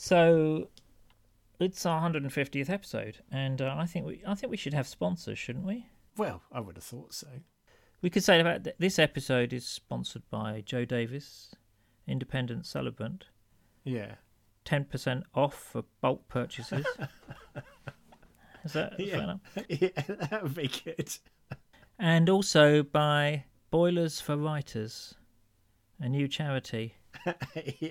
So it's our 150th episode, and uh, I think we I think we should have sponsors, shouldn't we? Well, I would have thought so. We could say about th- this episode is sponsored by Joe Davis, Independent Celebrant, Yeah. 10% off for bulk purchases. is that fair Yeah. enough? yeah, that would be good. And also by Boilers for Writers, a new charity. yeah.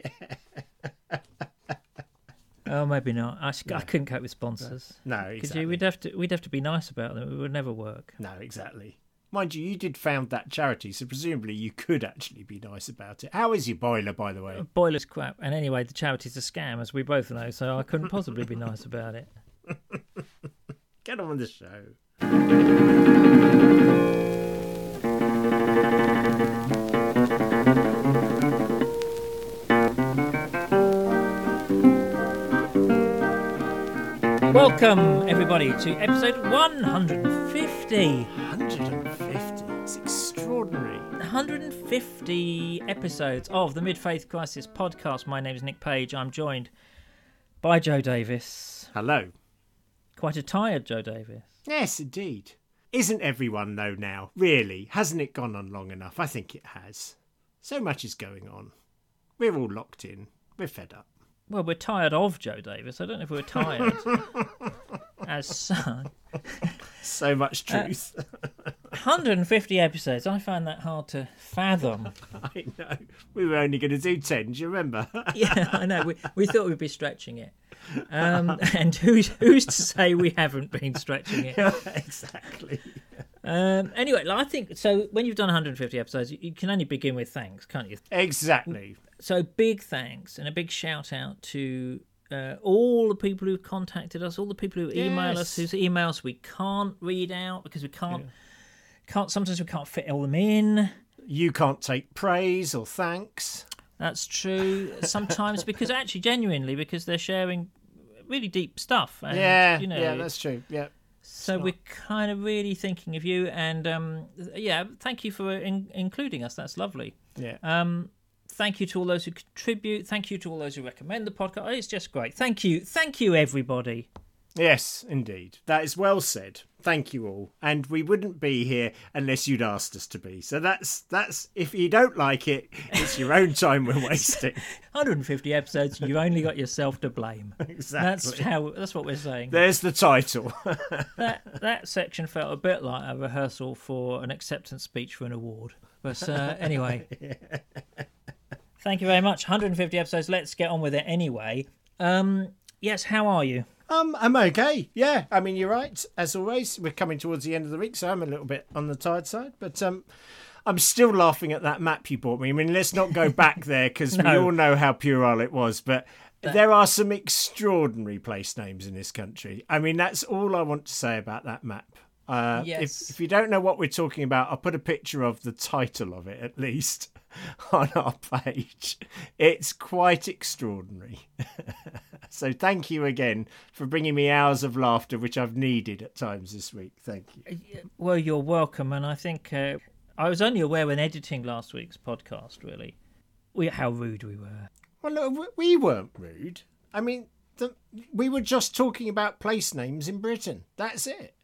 Oh, maybe not. I I couldn't cope with sponsors. No, Because exactly. we'd have to we'd have to be nice about them. It would never work. No, exactly. Mind you, you did found that charity, so presumably you could actually be nice about it. How is your boiler, by the way? Uh, boilers crap. And anyway, the charity's a scam, as we both know. So I couldn't possibly be nice about it. Get on with the show. Welcome everybody to episode 150. 150. It's extraordinary. 150 episodes of the Mid Faith Crisis podcast. My name is Nick Page. I'm joined by Joe Davis. Hello. Quite a tired Joe Davis. Yes, indeed. Isn't everyone though now? Really? Hasn't it gone on long enough? I think it has. So much is going on. We're all locked in. We're fed up. Well, we're tired of Joe Davis. I don't know if we're tired as such. So much truth. 150 episodes. I find that hard to fathom. I know. We were only going to do 10, do you remember? Yeah, I know. We, we thought we'd be stretching it. Um, and who's who's to say we haven't been stretching it? exactly. Um, anyway, I think so. When you've done 150 episodes, you can only begin with thanks, can't you? Exactly. So big thanks and a big shout out to uh, all the people who've contacted us, all the people who email us, whose emails we can't read out because we can't. Can't sometimes we can't fit all them in. You can't take praise or thanks. That's true. Sometimes because actually, genuinely, because they're sharing really deep stuff. And, yeah, you know, yeah, that's true. Yeah. So we're kind of really thinking of you, and um, yeah, thank you for in- including us. That's lovely. Yeah. Um, thank you to all those who contribute. Thank you to all those who recommend the podcast. Oh, It's just great. Thank you, thank you, everybody. Yes, indeed. That is well said. Thank you all. And we wouldn't be here unless you'd asked us to be. So that's that's if you don't like it, it's your own time we're wasting. 150 episodes. You've only got yourself to blame. Exactly. That's how. That's what we're saying. There's the title. That that section felt a bit like a rehearsal for an acceptance speech for an award. But uh, anyway, thank you very much. 150 episodes. Let's get on with it anyway. Um, yes, how are you? um, I'm okay. Yeah, I mean you're right. As always, we're coming towards the end of the week, so I'm a little bit on the tired side. But um, I'm still laughing at that map you bought me. I mean, let's not go back there because we all know how puerile it was. But there are some extraordinary place names in this country. I mean, that's all I want to say about that map. Uh, Yes. if, if you don't know what we're talking about, I'll put a picture of the title of it at least on our page. It's quite extraordinary. so thank you again for bringing me hours of laughter, which I've needed at times this week. Thank you. Well, you're welcome. And I think uh, I was only aware when editing last week's podcast, really, we, how rude we were. Well, look, we weren't rude. I mean, the, we were just talking about place names in Britain. That's it.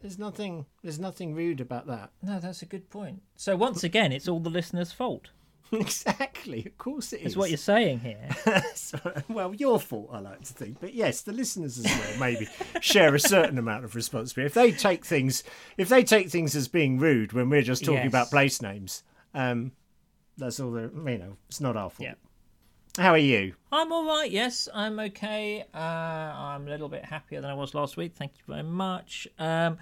There's nothing. There's nothing rude about that. No, that's a good point. So once again, it's all the listeners' fault. exactly. Of course it is. Is what you're saying here. So, well, your fault, I like to think. But yes, the listeners as well maybe share a certain amount of responsibility. If they take things, if they take things as being rude when we're just talking Yes. about place names, um, that's all. they're- You know, it's not our fault. Yeah. How are you? I'm all right. Yes, I'm okay. Uh, I'm a little bit happier than I was last week. Thank you very much. Um,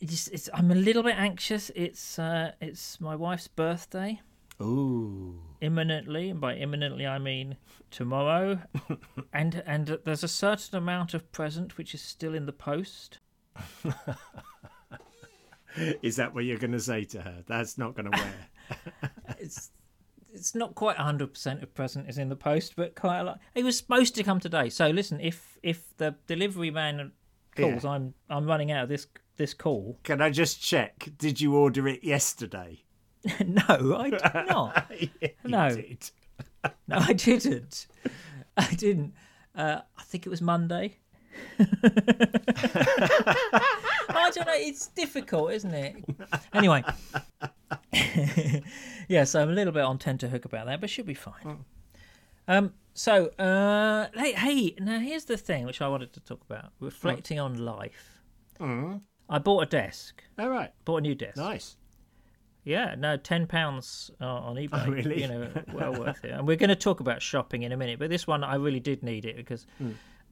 it's, it's, I'm a little bit anxious. It's uh, it's my wife's birthday Ooh. imminently, and by imminently I mean tomorrow. and and there's a certain amount of present which is still in the post. Is that what you're going to say to her? That's not going to wear. It's it's not quite 100% of present is in the post, but quite a lot. It was supposed to come today. So listen, if if the delivery man calls, Yeah. I'm I'm running out of this this call. Can I just check? Did you order it yesterday? no, I did not. Yeah, No. did. No, I didn't. I didn't. Uh, I think it was Monday. I don't know. It's difficult, isn't it? Anyway, yeah. So I'm a little bit on tenterhook about that, but should be fine. Um. So, uh, hey, hey. Now here's the thing, which I wanted to talk about: reflecting on life. Mm. I bought a desk. All right. Bought a new desk. Nice. Yeah, no, ten pounds uh, on eBay. Oh, really? You know, well worth it. And we're going to talk about shopping in a minute, but this one I really did need it because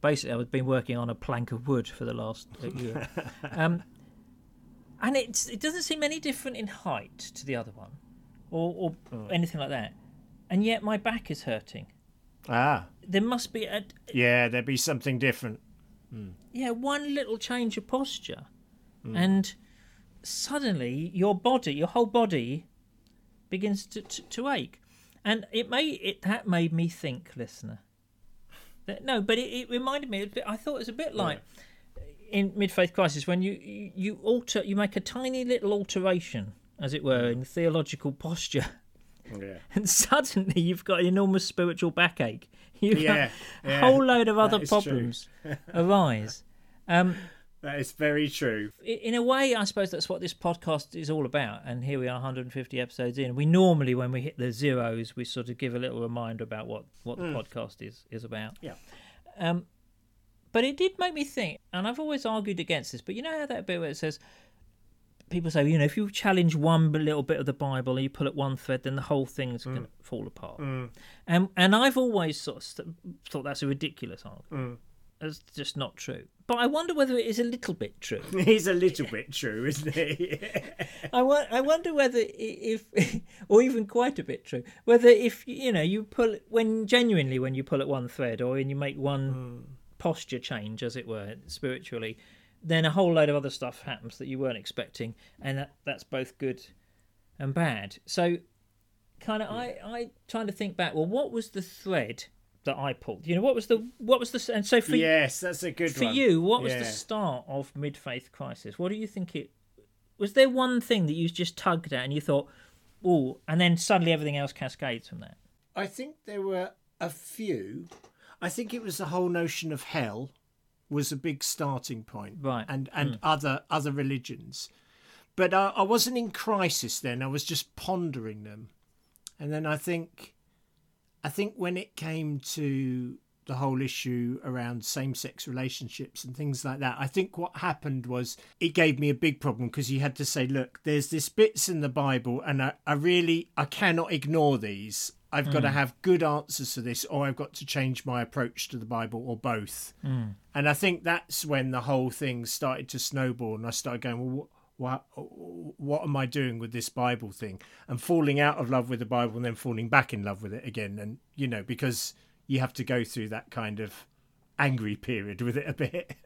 basically I've been working on a plank of wood for the last year, um, and it's it doesn't seem any different in height to the other one, or or anything like that, and yet my back is hurting. Ah. There must be a Yeah, there'd be something different. yeah one little change of posture, and suddenly your body, your whole body, begins to, to, to ache, and it may it that made me think, listener. That, no, but it, it reminded me. a bit- I thought it was a bit like in mid faith crisis when you, you you alter you make a tiny little alteration, as it were, in theological posture, Yeah. and suddenly you've got an enormous spiritual backache. You've Yeah, got a yeah, whole load of other problems arise. Um, That is very true. in a way, I suppose that's what this podcast is all about. And here we are, 150 episodes in. We normally, when we hit the zeros, we sort of give a little reminder about what what the mm. podcast is is about. Yeah. Um, but it did make me think, and I've always argued against this. But you know how that bit where it says, people say, you know, if you challenge one little bit of the Bible and you pull at one thread, then the whole thing's mm. going to fall apart. Mm. And and I've always sort of st- thought that's a ridiculous argument. It's just not true. But I wonder whether it is a little bit true. He's a little bit true, isn't he? I, wa- I wonder whether if, or even quite a bit true, whether if you know you pull when genuinely when you pull at one thread or when you make one hmm. posture change, as it were, spiritually, then a whole load of other stuff happens that you weren't expecting, and that, that's both good and bad. So, kind of, hmm. I I trying to think back. Well, what was the thread that I pulled? You know, what was the what was the and so for yes, that's a good for one. you, what was Yeah. the start of mid faith crisis? What do you think it was? There one thing that you just tugged at and you thought, oh, and then suddenly everything else cascades from that. I think there were a few. I think it was the whole notion of hell was a big starting point, Right. And and hmm. other other religions, but I, I wasn't in crisis then. I was just pondering them, and then I think, I think when it came to the whole issue around same-sex relationships and things like that, I think what happened was it gave me a big problem because you had to say, look, there's this bits in the Bible, and I, I really I cannot ignore these. I've got to mm. have good answers to this, or I've got to change my approach to the Bible, or both. Mm. And I think that's when the whole thing started to snowball, and I started going, well, what, what am I doing with this Bible thing? And falling out of love with the Bible, and then falling back in love with it again. And you know, because you have to go through that kind of angry period with it a bit.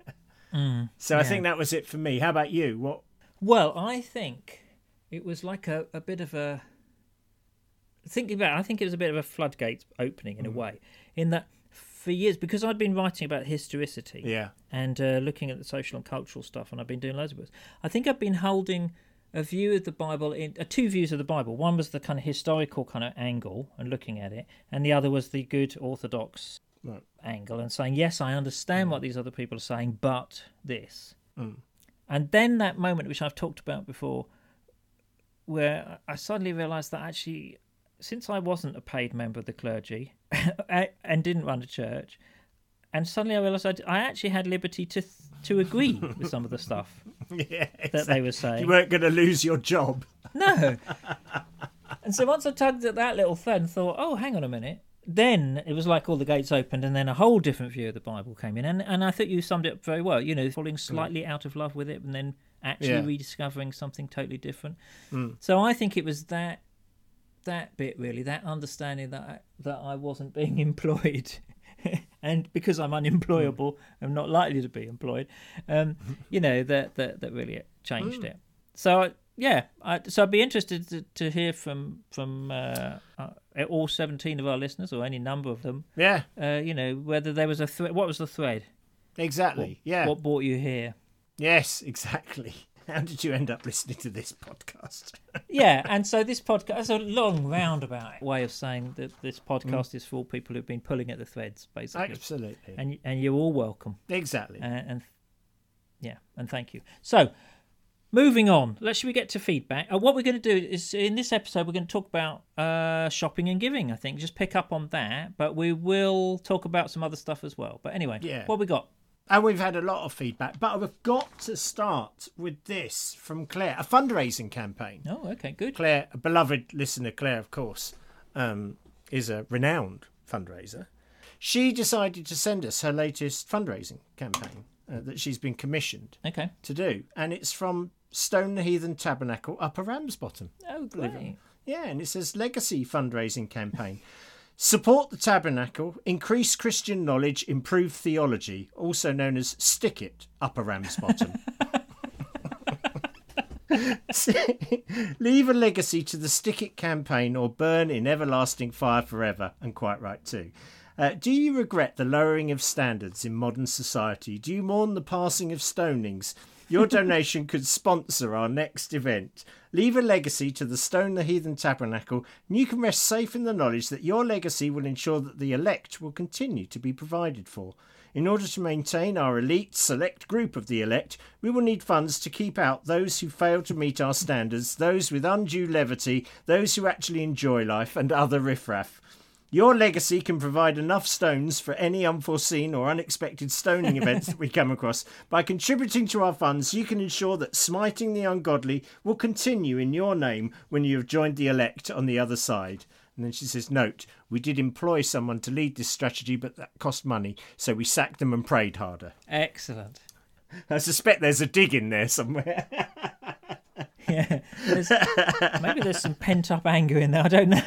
Mm, so I think that was it for me. How about you? What? Well, I think it was like a, a bit of a thinking about. It, I think it was a bit of a floodgate opening in a mm. way, in that for years because I'd been writing about historicity. Yeah. and uh, looking at the social and cultural stuff, and I've been doing loads of books. I think I've been holding a view of the Bible in uh, two views of the Bible. One was the kind of historical kind of angle and looking at it, and the other was the good orthodox Right. angle and saying, yes, I understand what these other people are saying, but this. And then that moment, which I've talked about before, where I suddenly realised that actually, since I wasn't a paid member of the clergy and didn't run a church, and suddenly I realised I'd- I actually had liberty to to agree with some of the stuff Yeah. that they were saying. You weren't going to lose your job. No. and so once I tugged at that little thread and thought, oh, hang on a minute, then it was like all the gates opened and then a whole different view of the Bible came in. And, and I think you summed it up very well, you know, falling mm. slightly out of love with it and then actually Yeah. rediscovering something totally different. Mm. So I think it was that that bit really, that understanding that I, that I wasn't being employed. and because I'm unemployable, I'm not likely to be employed. Um, you know that that that really changed it. So yeah, I, so I'd be interested to, to hear from from uh, uh, all seventeen of our listeners or any number of them. Yeah. Uh, you know whether there was a thread. What was the thread? Exactly. yeah. What brought you here? Yes, exactly. How did you end up listening to this podcast? yeah, and so this podcast is a long roundabout way of saying that this Mm. podcast is for people who've been pulling at the threads, basically. Absolutely. And and you're all welcome. Exactly. Uh, and yeah, and thank you. So, moving on. Let's should we get to feedback? Uh, what we're going to do is in this episode we're going to talk about uh, shopping and giving. I think just pick up on that, but we will talk about some other stuff as well. But anyway, Yeah. what we got? And we've had a lot of feedback, but we've got to start with this from Claire, a fundraising campaign. Oh, okay, good. Claire, a beloved listener, Claire, of course, um, is a renowned fundraiser. She decided to send us her latest fundraising campaign uh, that she's been commissioned Okay. to do, and it's from Stone the Heathen Tabernacle, Upper Ramsbottom. Oh, great. Yeah, and it says Legacy Fundraising Campaign. Support the Tabernacle, increase Christian knowledge, improve theology, also known as Stick It, Upper Ramsbottom. Leave a legacy to the Stick It campaign or burn in everlasting fire forever, and quite right too. Uh, do you regret the lowering of standards in modern society? Do you mourn the passing of stonings? Your donation could sponsor our next event. Leave a legacy to the Stone the Heathen Tabernacle, and you can rest safe in the knowledge that your legacy will ensure that the elect will continue to be provided for. In order to maintain our elite select group of the elect, we will need funds to keep out those who fail to meet our standards, those with undue levity, those who actually enjoy life, and other riffraff. Your legacy can provide enough stones for any unforeseen or unexpected stoning events that we come across. By contributing to our funds, you can ensure that smiting the ungodly will continue in your name when you have joined the elect on the other side. And then she says, Note, we did employ someone to lead this strategy, but that cost money, so we sacked them and prayed harder. Excellent. I suspect there's a dig in there somewhere. Yeah. There's, maybe there's some pent up anger in there. I don't know.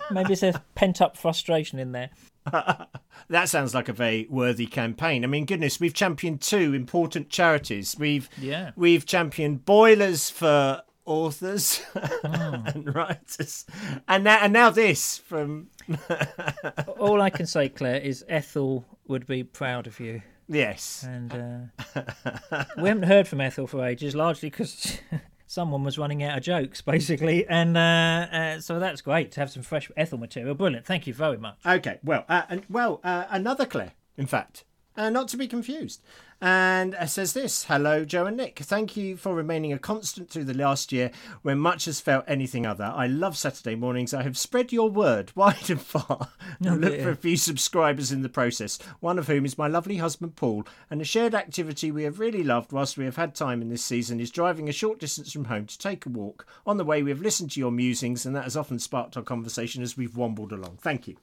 maybe there's pent up frustration in there. that sounds like a very worthy campaign. I mean, goodness, we've championed two important charities. We've Yeah. we've championed boilers for authors hmm. and writers, and now and now this from All I can say, Claire, is Ethel would be proud of you. Yes, And uh, we haven't heard from Ethel for ages, largely because someone was running out of jokes, basically. And uh, uh, so that's great to have some fresh Ethel material. Brilliant. Thank you very much. Okay, well, uh, and well, uh, another Claire, in fact, uh, not to be confused, and uh, says this: "Hello, Joe and Nick. Thank you for remaining a constant through the last year when much has felt anything other. I love Saturday mornings. I have spread your word wide and far, and look dear. for a few subscribers in the process. One of whom is my lovely husband Paul. And a shared activity we have really loved whilst we have had time in this season is driving a short distance from home to take a walk. On the way, we have listened to your musings, and that has often sparked our conversation as we've wambled along. Thank you."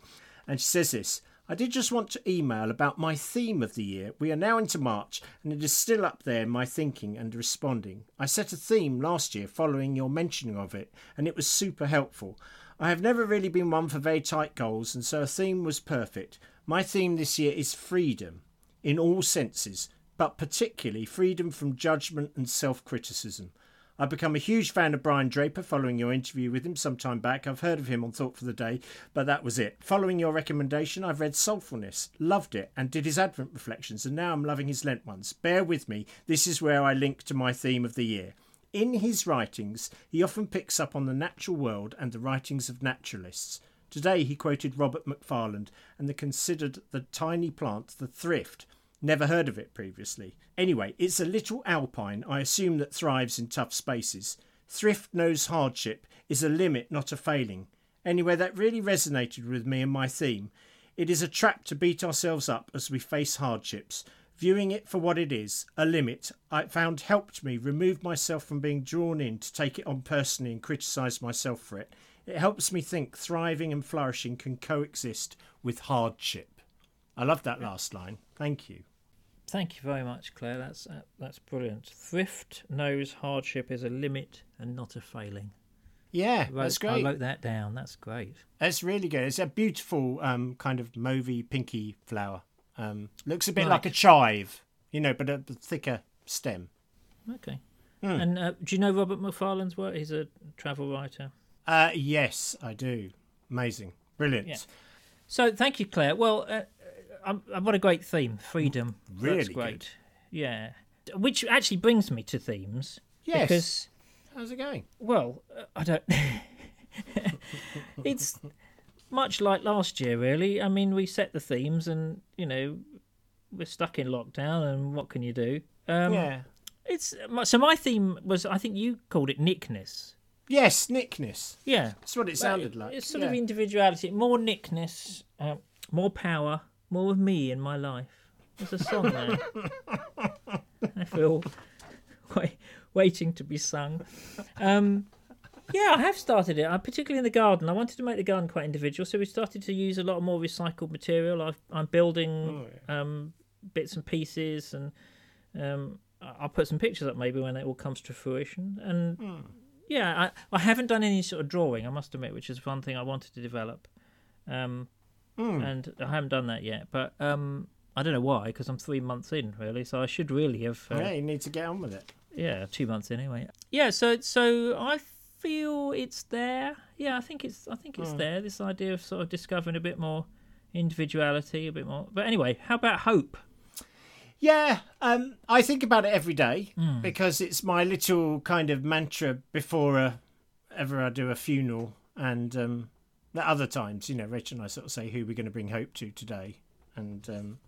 And she says this I did just want to email about my theme of the year. We are now into March, and it is still up there in my thinking and responding. I set a theme last year following your mentioning of it, and it was super helpful. I have never really been one for very tight goals, and so a theme was perfect. My theme this year is freedom, in all senses, but particularly freedom from judgment and self criticism. I've become a huge fan of Brian Draper following your interview with him some time back. I've heard of him on Thought for the Day, but that was it. Following your recommendation, I've read Soulfulness, loved it, and did his Advent reflections, and now I'm loving his Lent ones. Bear with me, this is where I link to my theme of the year. In his writings, he often picks up on the natural world and the writings of naturalists. Today he quoted Robert Macfarlane and the considered the tiny plant, the thrift. Never heard of it previously. Anyway, it's a little alpine, I assume that thrives in tough spaces. Thrift knows hardship is a limit, not a failing. Anyway, that really resonated with me and my theme. It is a trap to beat ourselves up as we face hardships. Viewing it for what it is, a limit, I found helped me remove myself from being drawn in to take it on personally and criticise myself for it. It helps me think thriving and flourishing can coexist with hardship. I love that last line. Thank you. Thank you very much, Claire. That's uh, that's brilliant. Thrift knows hardship is a limit and not a failing. Yeah, Wrote- that's I wrote that down. That's great. That's really good. It's a beautiful um, kind of mauvey, pinky flower. Um, looks a bit like a chive, you know, but a thicker stem. Okay. Hmm. And uh, do you know Robert Macfarlane's work? He's a travel writer. Uh, yes, I do. Amazing. Brilliant. Yeah. So thank you, Claire. Well, uh, um, what a great theme, freedom. Really That's good. great. Yeah. which actually brings me to themes. Yes. Because How's it going? well, uh, I don't. it's much like last year, really. I mean, we set the themes, and you know, we're stuck in lockdown, and what can you do? Um, yeah. It's so my theme was. I think you called it nickness. Yes, nickness. Yeah. That's what it sounded like. It's sort yeah. of individuality, more nickness, uh, more power, more of me in my life. There's a song there. I feel wait, waiting to be sung. Um, yeah, I have started it. I, particularly in the garden. I wanted to make the garden quite individual, so we started to use a lot more recycled material. I've, I'm building Oh, um, bits and pieces, and um, I- I'll put some pictures up maybe when it all comes to fruition. And Hmm. yeah, I, I haven't done any sort of drawing, I must admit, which is one thing I wanted to develop. Um, Hmm. And I haven't done that yet, but um, I don't know why, because I'm three months in, really. So I should really have. Uh, yeah, you need to get on with it. yeah, two months in anyway. Yeah, so so I feel it's there. Yeah, I think it's I think it's Hmm. there. This idea of sort of discovering a bit more individuality, a bit more. But anyway, how about hope? Yeah, um, I think about it every day Hmm. because it's my little kind of mantra before uh, ever I do a funeral, and um, other times, you know, Rachel and I sort of say who we're going to bring hope to today, and um,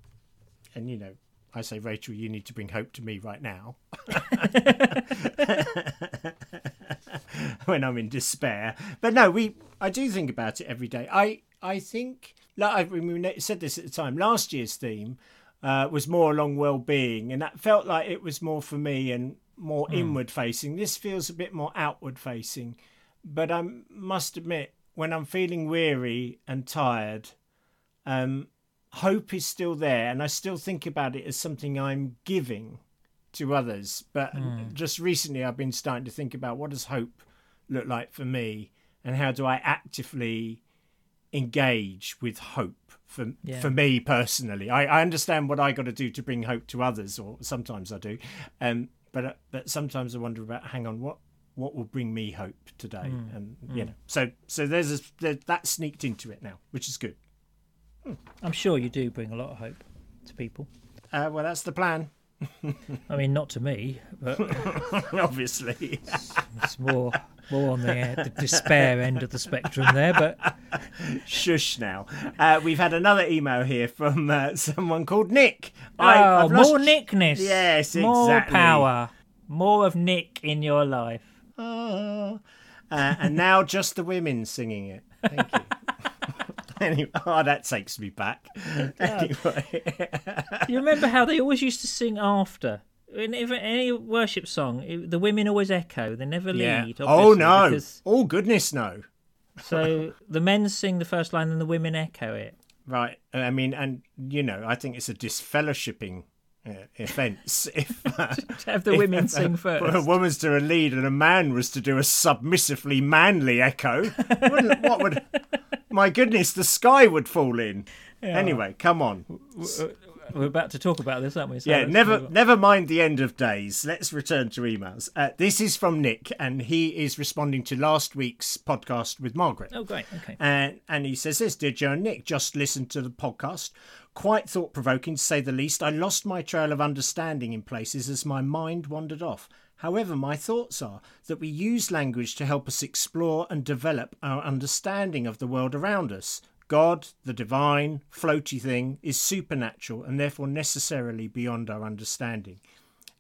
and you know, I say Rachel, you need to bring hope to me right now. when I'm in despair. But no, we I do think about it every day. I I think like I said this at the time. Last year's theme uh, was more along well-being, and that felt like it was more for me and more inward facing. This feels a bit more outward facing. But I must admit, when I'm feeling weary and tired, um, hope is still there, and I still think about it as something I'm giving to others. But just recently, I've been starting to think about what does hope look like for me, and how do I actively engage with hope for Yeah. for me personally. I, I understand what I got to do to bring hope to others, or sometimes I do, um, but but sometimes I wonder about hang on what. What will bring me hope today, and you know, so so there's a, there, that sneaked into it now, which is good. I'm sure you do bring a lot of hope to people. Uh, well, that's the plan, I mean, not to me, but obviously. it's more more on the, uh, the despair end of the spectrum there. But Shush now. Uh, we've had another email here from uh, someone called Nick. oh, I've lost- more nickness. Yes, exactly. more exactly. power, more of Nick in your life. Ah. Uh, and now just the women singing it. Thank you. anyway, oh, that takes me back. Anyway, You remember how they always used to sing after? In any worship song, the women always echo; they never yeah. lead. Oh no! because- Oh goodness, no! so the men sing the first line, and the women echo it. Right. I mean, and you know, I think it's a disfellowshipping offence if uh, To have the women sing For a woman's to a lead and a man was to do a submissively manly echo. What would? My goodness, the sky would fall in. Anyway, come on. We're about to talk about this, aren't we? So Yeah, never, never mind the end of days. Let's return to emails. Uh, this is from Nick, and he is responding to last week's podcast with Margaret. Oh, great. Okay. And and he says this, dear Joe and Nick, just listen to the podcast. Quite thought provoking to say the least. I lost my trail of understanding in places as my mind wandered off. However, my thoughts are that we use language to help us explore and develop our understanding of the world around us. God, the divine, floaty thing, is supernatural and therefore necessarily beyond our understanding.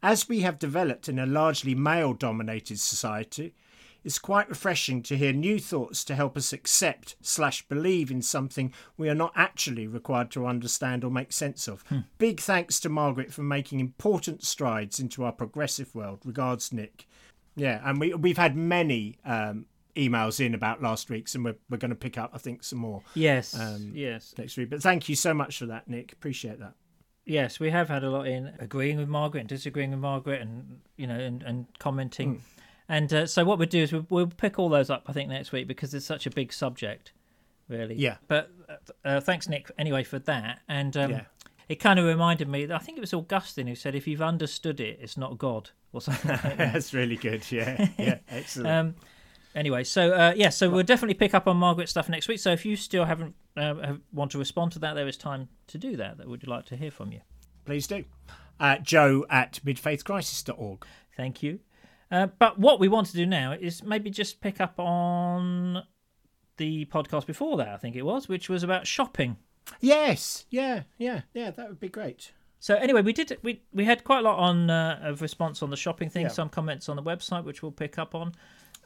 As we have developed in a largely male dominated society, it's quite refreshing to hear new thoughts to help us accept slash believe in something we are not actually required to understand or make sense of. Big thanks to Margaret for making important strides into our progressive world. Regards, Nick. Yeah, and we we've had many um, emails in about last week's, and we're we're going to pick up, I think, some more Yes. um, yes. next week. But thank you so much for that, Nick. Appreciate that. Yes, we have had a lot in agreeing with Margaret and disagreeing with Margaret, and you know, and, and commenting. Hmm. And uh, so what we'll do is we'll, we'll pick all those up, I think, next week because it's such a big subject, really. Yeah. But uh, uh, thanks, Nick, anyway, for that. And um, Yeah. it kind of reminded me. I think it was Augustine who said, "If you've understood it, it's not God," or something. like that. That's really good. Yeah, yeah, excellent. Um, anyway, so uh, yeah, so we'll definitely pick up on Margaret stuff next week. So if you still haven't uh, have, want to respond to that, there is time to do that. That would like to hear from you. Please do. uh, joe at midfaithcrisis.org. Thank you. Uh, but what we want to do now is maybe just pick up on the podcast before that, I think it was, which was about shopping. Yes, yeah, yeah, yeah, that would be great. So anyway, we did we we had quite a lot on uh, of response on the shopping thing, Yeah. some comments on the website which we'll pick up on.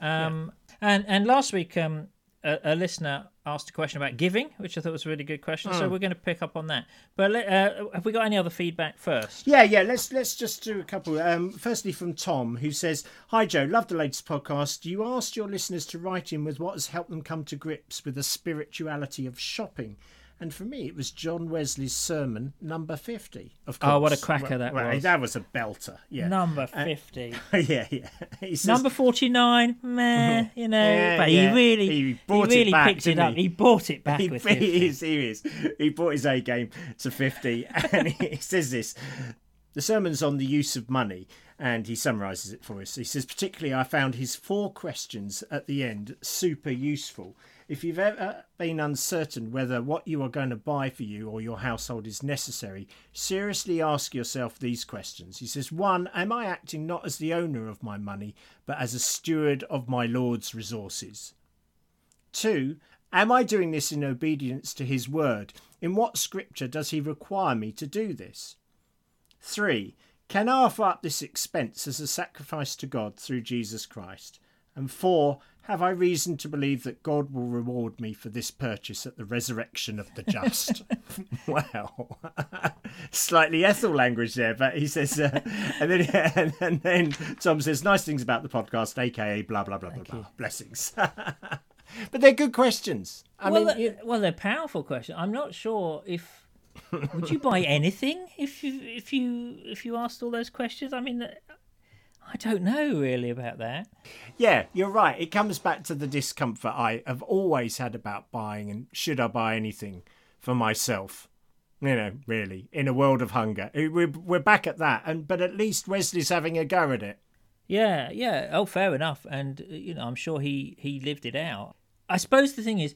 Um, and and last week um, a, a listener asked a question about giving, which I thought was a really good question. Hmm. So we're going to pick up on that. But uh, have we got any other feedback first? Yeah, yeah. Let's let's just do a couple. Um, firstly, from Tom, who says, "Hi Joe, love the latest podcast. You asked your listeners to write in with what has helped them come to grips with the spirituality of shopping." And for me, it was John Wesley's sermon number fifty. Of course. Oh, what a cracker that Well, was. That was a belter. Yeah. Number uh, fifty. yeah, yeah. He says, Number forty nine, meh, you know, Yeah, but yeah. he really, He he, brought it really back, picked it up. he? He brought it back he, with he is, he is. He bought his A game to 50 and he says this. The sermon's on the use of money and he summarises it for us. He says, particularly, I found his four questions at the end super useful. If you've ever been uncertain whether what you are going to buy for you or your household is necessary, seriously ask yourself these questions. He says, one, am I acting not as the owner of my money, but as a steward of my Lord's resources? Two, am I doing this in obedience to his word? In what scripture does he require me to do this? Three, can I offer up this expense as a sacrifice to God through Jesus Christ? And four, have I reason to believe that God will reward me for this purchase at the resurrection of the just? well, slightly Ethel language there, but he says, uh, and then and, and then Tom says, nice things about the podcast, aka blah blah blah blah blah. Blessings. but they're good questions. I well, mean, they're, you- well, they're powerful questions. I'm not sure if would you buy anything if you if you if you asked all those questions. I mean, I don't know really about that. Yeah, you're right. It comes back to the discomfort I have always had about buying and should I buy anything for myself? You know, really, in a world of hunger, we're we're back at that, and but at least Wesley's having a go at it. Yeah, yeah. Oh, fair enough. And uh, you know, I'm sure he he lived it out. I suppose the thing is,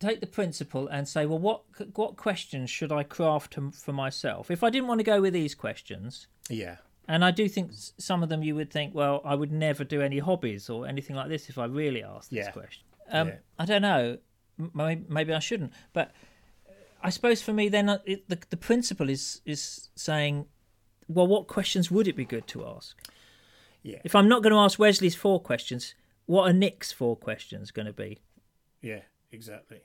take the principle and say, well, what what questions should I craft for myself? If I didn't want to go with these questions, Yeah, and I do think some of them you would think, well, I would never do any hobbies or anything like this if I really asked this Yeah. question. Um, Yeah. I don't know. Maybe, maybe I shouldn't. But I suppose for me, then it, the the principle is is saying, well, what questions would it be good to ask? Yeah. If I'm not going to ask Wesley's four questions, what are Nick's four questions going to be? yeah, exactly.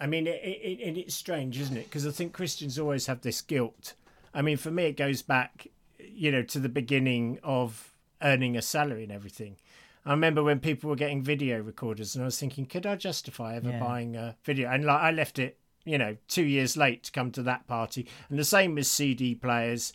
I mean, it, it, it, it's strange, isn't it? Because I think Christians always have this guilt. I mean, for me, it goes back, you know, to the beginning of earning a salary and everything. I remember when people were getting video recorders, and I was thinking, could I justify ever Yeah. buying a video? And like, I left it, you know, two years late to come to that party. And the same with CD players,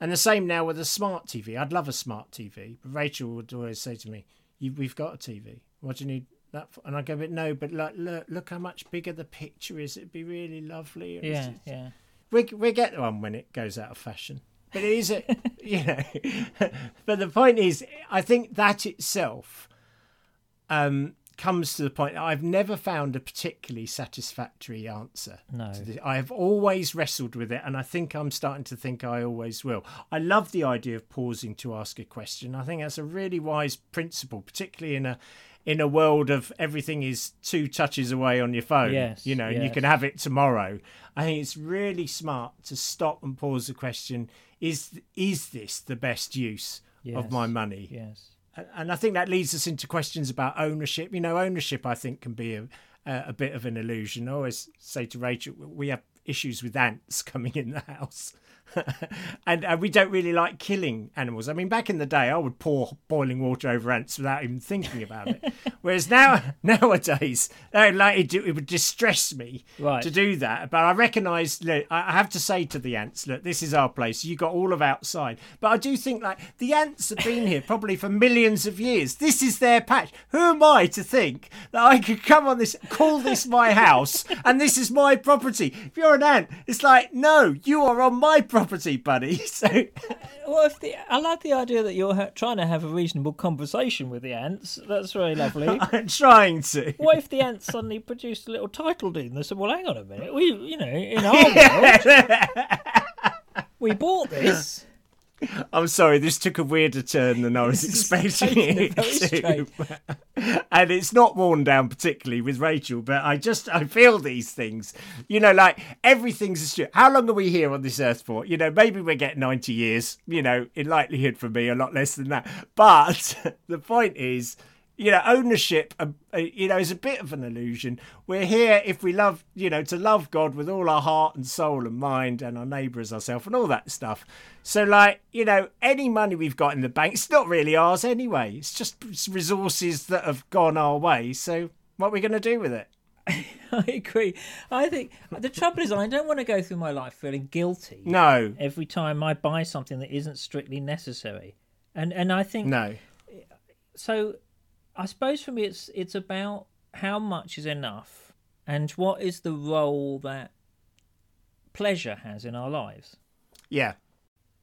and the same now with a smart TV. I'd love a smart TV, but Rachel would always say to me, you, "We've got a TV. What do you need that for?" And I go, "But no, but like, look, look how much bigger the picture is. It'd be really lovely." And Yeah, just- yeah. we we get one when it goes out of fashion. But it is, a, you know. but the point is, I think that itself um, comes to the point. I've never found a particularly satisfactory answer. No. I have always wrestled with it, and I think I'm starting to think I always will. I love the idea of pausing to ask a question. I think that's a really wise principle, particularly in a in a world of everything is two touches away on your phone. Yes, you know, and you can have it tomorrow. I think it's really smart to stop and pause the question: Is is this the best use of my money? Yes. And- I think that leads us into questions about ownership. You know, ownership I think can be a, a bit of an illusion. I always say to Rachel, we have issues with ants coming in the house. and uh, we don't really like killing animals. I mean, back in the day, I would pour boiling water over ants without even thinking about it. Whereas now, nowadays, like it, it would distress me Right. to do that. But I recognise, I have to say to the ants, look, this is our place. You got all of outside. But I do think like the ants have been here probably for millions of years. This is their patch. Who am I to think that I could come on this, call this my house, and this is my property? If you're an ant, it's like, no, you are on my property, buddy. So uh, Well, if the, I like the idea that you're ha- trying to have a reasonable conversation with the ants. That's very lovely. I'm trying to. what if the ants suddenly produced a little title deed and they said, "Well, hang on a minute, we, you know, in our world, we bought this. I'm sorry, this took a weirder turn than I was expecting it to. and it's not worn down particularly with Rachel, but I just I feel these things. You know, like everything's a str- How long are we here on this earth for? You know, maybe we get 90 years, you know, in likelihood for me a lot less than that. But the point is you know, ownership, uh, uh, you know, is a bit of an illusion. We're here if we love, you know, to love God with all our heart and soul and mind and our neighbour as ourselves and all that stuff. So, like, you know, any money we've got in the bank, it's not really ours anyway. It's just resources that have gone our way. So, what are we going to do with it? I agree. I think the trouble is, I don't want to go through my life feeling guilty. No. Every time I buy something that isn't strictly necessary, and and I think no. So I suppose for me, it's it's about how much is enough, and what is the role that pleasure has in our lives. Yeah.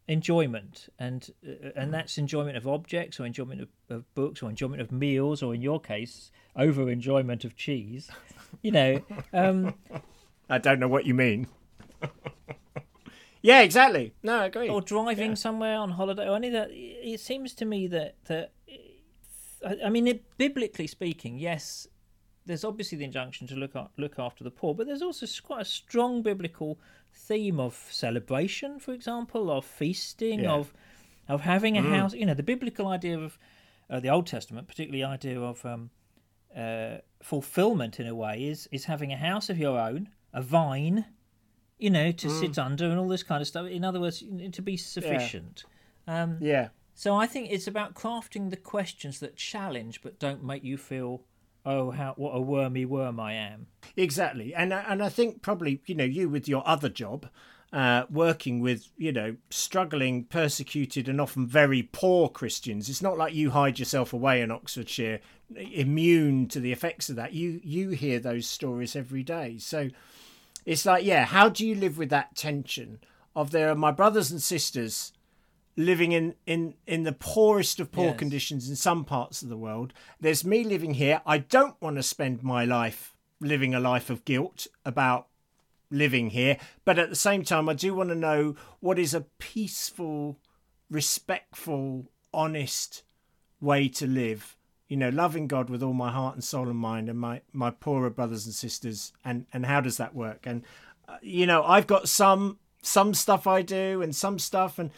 Enjoyment, and uh, and that's enjoyment of objects, or enjoyment of, of books, or enjoyment of meals, or in your case, over enjoyment of cheese. You know. Um, I don't know what you mean. yeah, exactly. No, I agree. Or driving yeah. somewhere on holiday, or any of that. It seems to me that that I mean, it, biblically speaking, yes, there's obviously the injunction to look look after the poor, but there's also quite a strong biblical theme of celebration, for example, of feasting, yeah. of of having a mm. house. You know, the biblical idea of uh, the Old Testament, particularly idea of um, uh, fulfillment in a way, is is having a house of your own, a vine, you know, to mm. sit under, and all this kind of stuff. In other words, to be sufficient. Yeah. Um, yeah. So I think it's about crafting the questions that challenge but don't make you feel, oh, how what a wormy worm I am. Exactly, and and I think probably you know you with your other job. Uh, working with you know struggling persecuted and often very poor christians it's not like you hide yourself away in oxfordshire immune to the effects of that you you hear those stories every day so it's like yeah how do you live with that tension of there are my brothers and sisters living in in in the poorest of poor yes. conditions in some parts of the world. There's me living here. I don't want to spend my life living a life of guilt about living here. But at the same time i do want to know what is a peaceful respectful honest way to live. You know loving god with all my heart and soul and mind and my my poorer brothers and sisters. And and how does that work? And uh, you know i've got some some stuff i do and some stuff. And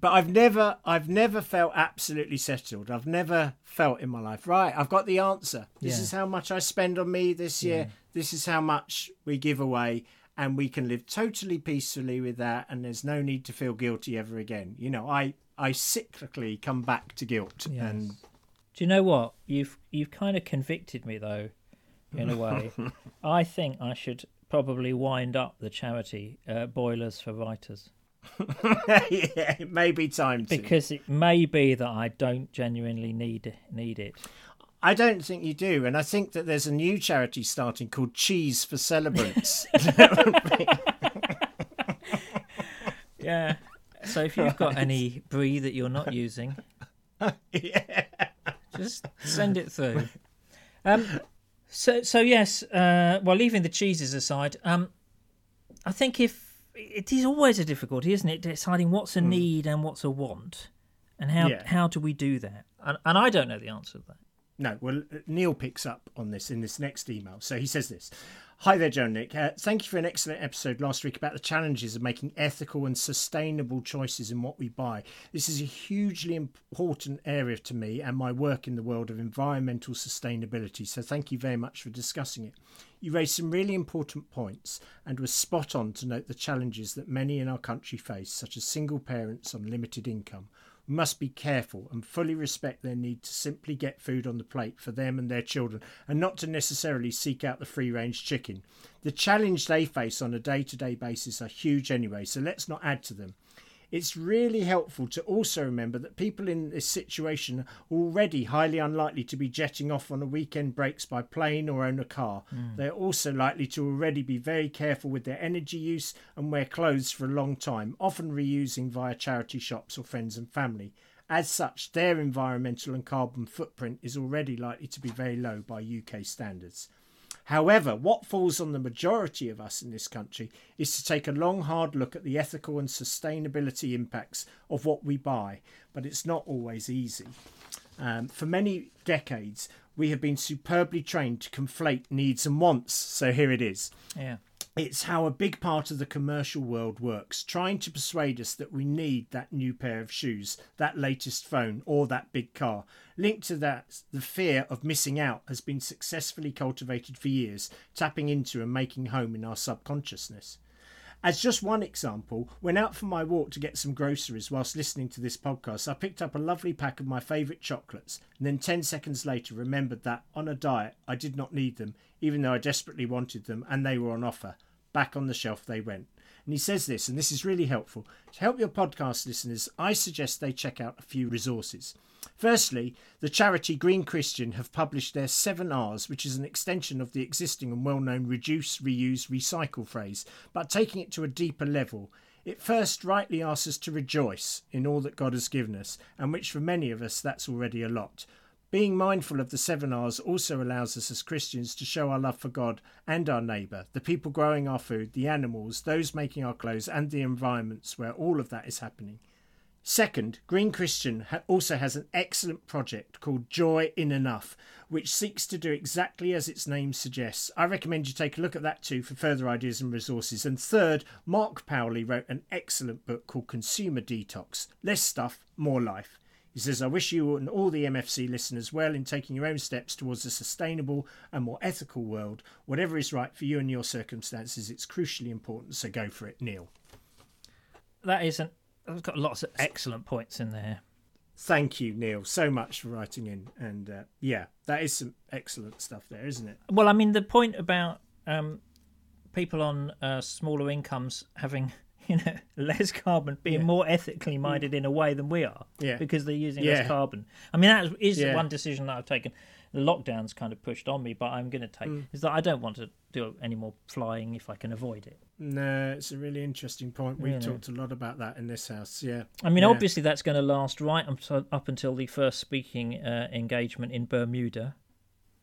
but I've never I've never felt absolutely settled. I've never felt in my life, right, I've got the answer. This yeah. is how much I spend on me this year. Yeah. This is how much we give away and we can live totally peacefully with that and there's no need to feel guilty ever again. You know, I I cyclically come back to guilt yes. and Do you know what? You've you've kind of convicted me though in a way. I think I should probably wind up the charity uh, Boilers for Writers. yeah, it may be time to. Because it may be that I don't genuinely need need it. I don't think you do, and I think that there's a new charity starting called Cheese for Celebrants. yeah. So if you've got any brie that you're not using, yeah. just send it through. Um, so so yes. Uh, well, leaving the cheeses aside, um, I think if it is always a difficulty, isn't it, deciding what's a mm. need and what's a want, and how yeah. how do we do that? And, and I don't know the answer to that. No, well, Neil picks up on this in this next email. So he says this Hi there, Joe Nick. Uh, thank you for an excellent episode last week about the challenges of making ethical and sustainable choices in what we buy. This is a hugely important area to me and my work in the world of environmental sustainability. So thank you very much for discussing it. You raised some really important points and was spot on to note the challenges that many in our country face, such as single parents on limited income must be careful and fully respect their need to simply get food on the plate for them and their children and not to necessarily seek out the free range chicken. The challenge they face on a day to day basis are huge anyway, so let's not add to them it's really helpful to also remember that people in this situation are already highly unlikely to be jetting off on a weekend breaks by plane or own a car. Mm. They're also likely to already be very careful with their energy use and wear clothes for a long time, often reusing via charity shops or friends and family. As such, their environmental and carbon footprint is already likely to be very low by UK standards. However, what falls on the majority of us in this country is to take a long, hard look at the ethical and sustainability impacts of what we buy, but it's not always easy. Um, for many decades, we have been superbly trained to conflate needs and wants. So here it is. Yeah. It's how a big part of the commercial world works, trying to persuade us that we need that new pair of shoes, that latest phone, or that big car. Linked to that, the fear of missing out has been successfully cultivated for years, tapping into and making home in our subconsciousness. As just one example, when out for my walk to get some groceries whilst listening to this podcast, I picked up a lovely pack of my favourite chocolates and then 10 seconds later remembered that, on a diet, I did not need them, even though I desperately wanted them and they were on offer. Back on the shelf they went. And he says this, and this is really helpful. To help your podcast listeners, I suggest they check out a few resources. Firstly, the charity Green Christian have published their 7Rs, which is an extension of the existing and well known reduce, reuse, recycle phrase, but taking it to a deeper level. It first rightly asks us to rejoice in all that God has given us, and which for many of us that's already a lot. Being mindful of the seven R's also allows us as Christians to show our love for God and our neighbour, the people growing our food, the animals, those making our clothes, and the environments where all of that is happening. Second, Green Christian also has an excellent project called Joy in Enough, which seeks to do exactly as its name suggests. I recommend you take a look at that too for further ideas and resources. And third, Mark Powley wrote an excellent book called Consumer Detox Less Stuff, More Life. He says, I wish you and all the MFC listeners well in taking your own steps towards a sustainable and more ethical world. Whatever is right for you and your circumstances, it's crucially important, so go for it, Neil. That is an I've got lots of excellent points in there. Thank you, Neil, so much for writing in. And uh, yeah, that is some excellent stuff there, isn't it? Well, I mean, the point about um, people on uh, smaller incomes having you know less carbon being yeah. more ethically minded in a way than we are yeah because they're using yeah. less carbon i mean that is yeah. one decision that i've taken the lockdown's kind of pushed on me, but I'm going to take mm. is that I don't want to do any more flying if I can avoid it. No, it's a really interesting point. We've really? talked a lot about that in this house. Yeah, I mean, obviously that's going to last right up until the first speaking uh, engagement in Bermuda.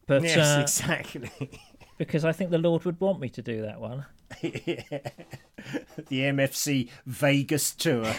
But yes, uh, exactly. because I think the Lord would want me to do that one. yeah. The MFC Vegas tour.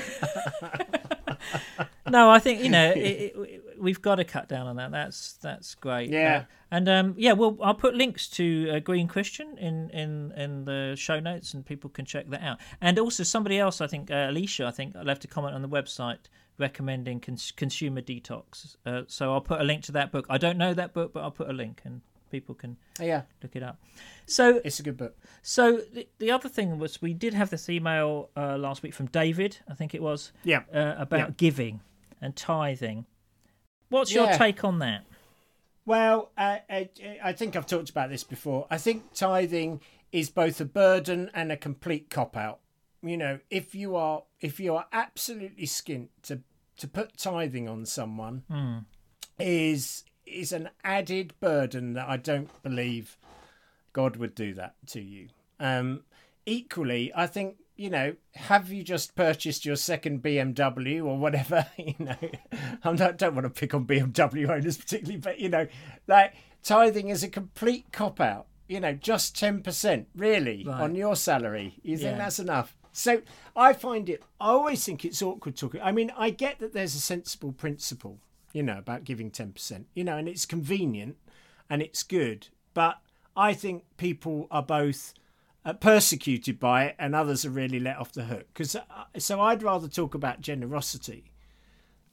no, I think you know it, it, we've got to cut down on that. That's that's great. Yeah, uh, and um, yeah, well, I'll put links to uh, Green Christian in, in in the show notes, and people can check that out. And also, somebody else, I think uh, Alicia, I think left a comment on the website recommending cons- Consumer Detox. Uh, so I'll put a link to that book. I don't know that book, but I'll put a link and people can yeah look it up. So it's a good book. So the, the other thing was we did have this email uh, last week from David, I think it was, yeah, uh, about yeah. giving and tithing. What's your take on that? Well, uh, I, I think I've talked about this before. I think tithing is both a burden and a complete cop out. You know, if you are if you are absolutely skint to to put tithing on someone mm. is is an added burden that I don't believe God would do that to you. Um, equally, I think you know, have you just purchased your second BMW or whatever? you know, I don't, don't want to pick on BMW owners particularly, but you know, like tithing is a complete cop out. You know, just ten percent really right. on your salary. You think yeah. that's enough? So I find it. I always think it's awkward talking. I mean, I get that there's a sensible principle, you know, about giving ten percent. You know, and it's convenient and it's good, but I think people are both uh, persecuted by it, and others are really let off the hook. Because uh, so I'd rather talk about generosity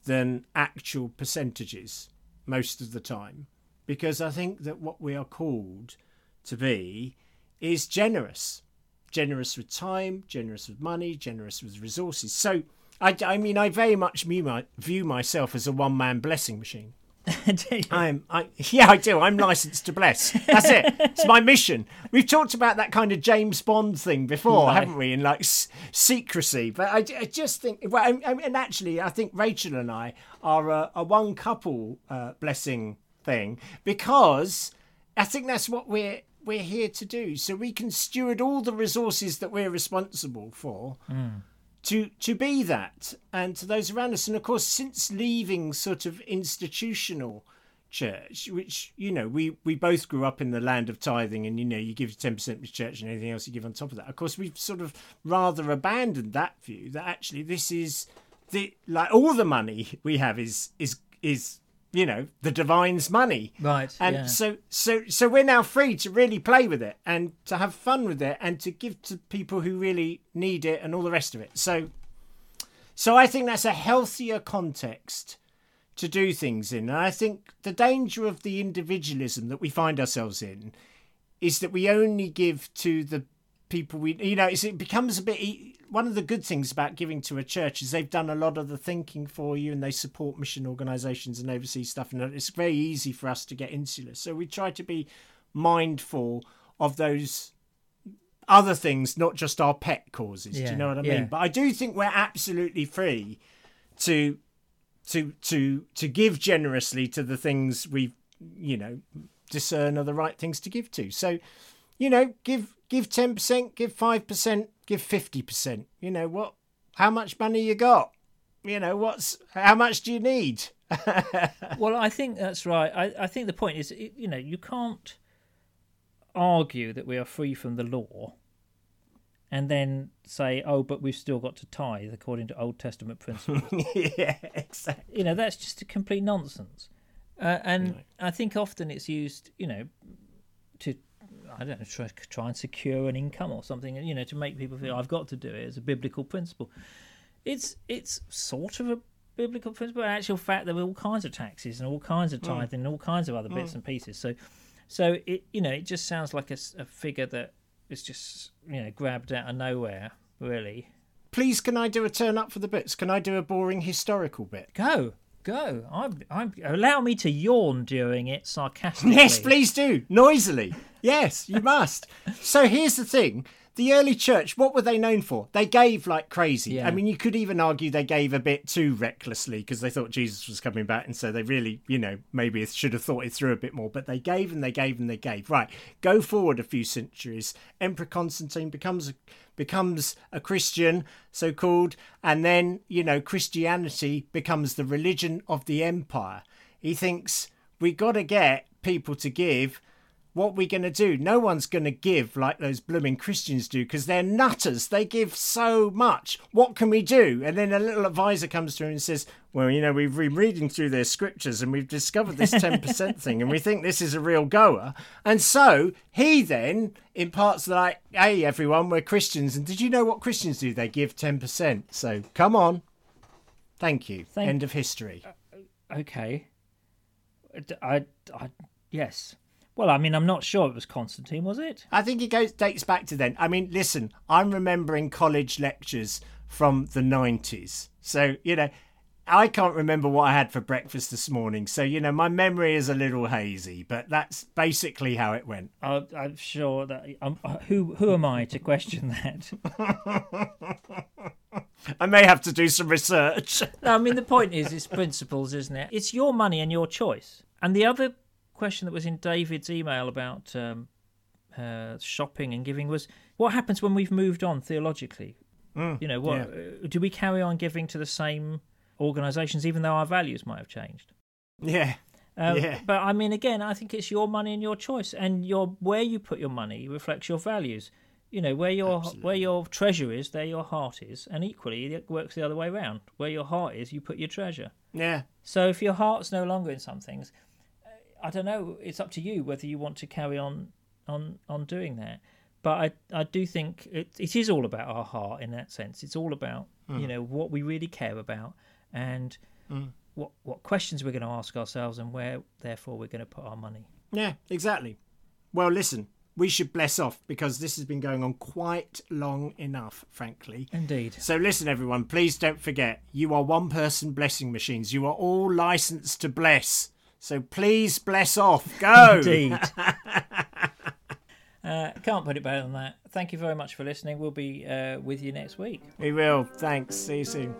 than actual percentages most of the time, because I think that what we are called to be is generous, generous with time, generous with money, generous with resources. So I, I mean, I very much view, my, view myself as a one man blessing machine. I'm, I, yeah, I do. I'm licensed to bless. That's it. It's my mission. We've talked about that kind of James Bond thing before, right. haven't we? In like s- secrecy, but I, I, just think, well, I, and actually, I think Rachel and I are a, a one couple uh, blessing thing because I think that's what we're we're here to do. So we can steward all the resources that we're responsible for. Mm to to be that and to those around us and of course since leaving sort of institutional church, which you know we we both grew up in the land of tithing, and you know you give ten percent to church, and anything else you give on top of that. Of course, we've sort of rather abandoned that view that actually this is the like all the money we have is is is you know the divine's money Right. and yeah. so so so we're now free to really play with it and to have fun with it and to give to people who really need it and all the rest of it so so i think that's a healthier context to do things in and i think the danger of the individualism that we find ourselves in is that we only give to the people we you know it becomes a bit one of the good things about giving to a church is they've done a lot of the thinking for you and they support mission organizations and overseas stuff and it's very easy for us to get insular. So we try to be mindful of those other things not just our pet causes. Do you know what i yeah. mean? But i do think we're absolutely free to to to to give generously to the things we you know discern are the right things to give to. So you know give give 10% give 5% give 50% you know what how much money you got you know what's how much do you need well, I think that's right. I, I think the point is, you know, you can't argue that we are free from the law and then say, oh, but we've still got to tithe according to Old Testament principles. yeah exactly you know, that's just a complete nonsense. Uh, and I think often it's used, you know, to I don't know, try, try and secure an income or something, you know, to make people feel I've got to do it as a biblical principle. It's it's sort of a biblical principle. In actual fact, there were all kinds of taxes and all kinds of hmm. tithing and all kinds of other bits hmm. and pieces. So, so it you know it just sounds like a figure that is just you know grabbed out of nowhere, really. please can i do a turn up for the bits can i do a boring historical bit Go, go. I'm, I'm. Allow me to yawn during it sarcastically. Yes, please do. Noisily. Yes, you must. so here's the thing. The early church, what were they known for? They gave like crazy. Yeah. I mean, you could even argue they gave a bit too recklessly because they thought Jesus was coming back. And so they really, you know, maybe should have thought it through a bit more. But they gave and they gave and they gave. Right. Go forward a few centuries. Emperor Constantine becomes a, becomes a Christian, so called. And then, you know, Christianity becomes the religion of the empire. He thinks we got to get people to give what we're going to do? No one's going to give like those blooming Christians do because they're nutters. They give so much. What can we do? And then a little advisor comes to him and says, Well, you know, we've been reading through their scriptures and we've discovered this 10% thing and we think this is a real goer. And so he then imparts like, Hey, everyone, we're Christians. And did you know what Christians do? They give 10%. So come on. Thank you. Thank- End of history. Uh, uh, okay. I, I, yes. Well, I mean, I'm not sure it was Constantine, was it? I think it goes dates back to then. I mean, listen, I'm remembering college lectures from the 90s. So, you know, I can't remember what I had for breakfast this morning. So, you know, my memory is a little hazy, but that's basically how it went. I, I'm sure that. Um, who who am I to question that? I may have to do some research. No, I mean, the point is, it's principles, isn't it? It's your money and your choice. And the other question that was in David's email about um, uh, shopping and giving was what happens when we've moved on theologically? you know, what uh, do we carry on giving to the same organisations even though our values might have changed? yeah. Um, Yeah. But I mean, again, I think it's your money and your choice, and your where you put your money reflects your values. You know, where your where your treasure is, there your heart is, and equally, it works the other way around. Where your heart is, you put your treasure. Yeah. So if your heart's no longer in some things, I don't know. It's up to you whether you want to carry on on on doing that. But I I do think it it is all about our heart in that sense. It's all about mm. you know what we really care about and mm. what what questions we're going to ask ourselves and where therefore we're going to put our money. Yeah, exactly. Well, listen, we should bless off because this has been going on quite long enough, frankly. Indeed. So listen, everyone, please don't forget, you are one person blessing machines. You are all licensed to bless. So please bless off. Go. Indeed. uh, can't put it better than that. Thank you very much for listening. We'll be uh, with you next week. We will. Thanks. See you soon.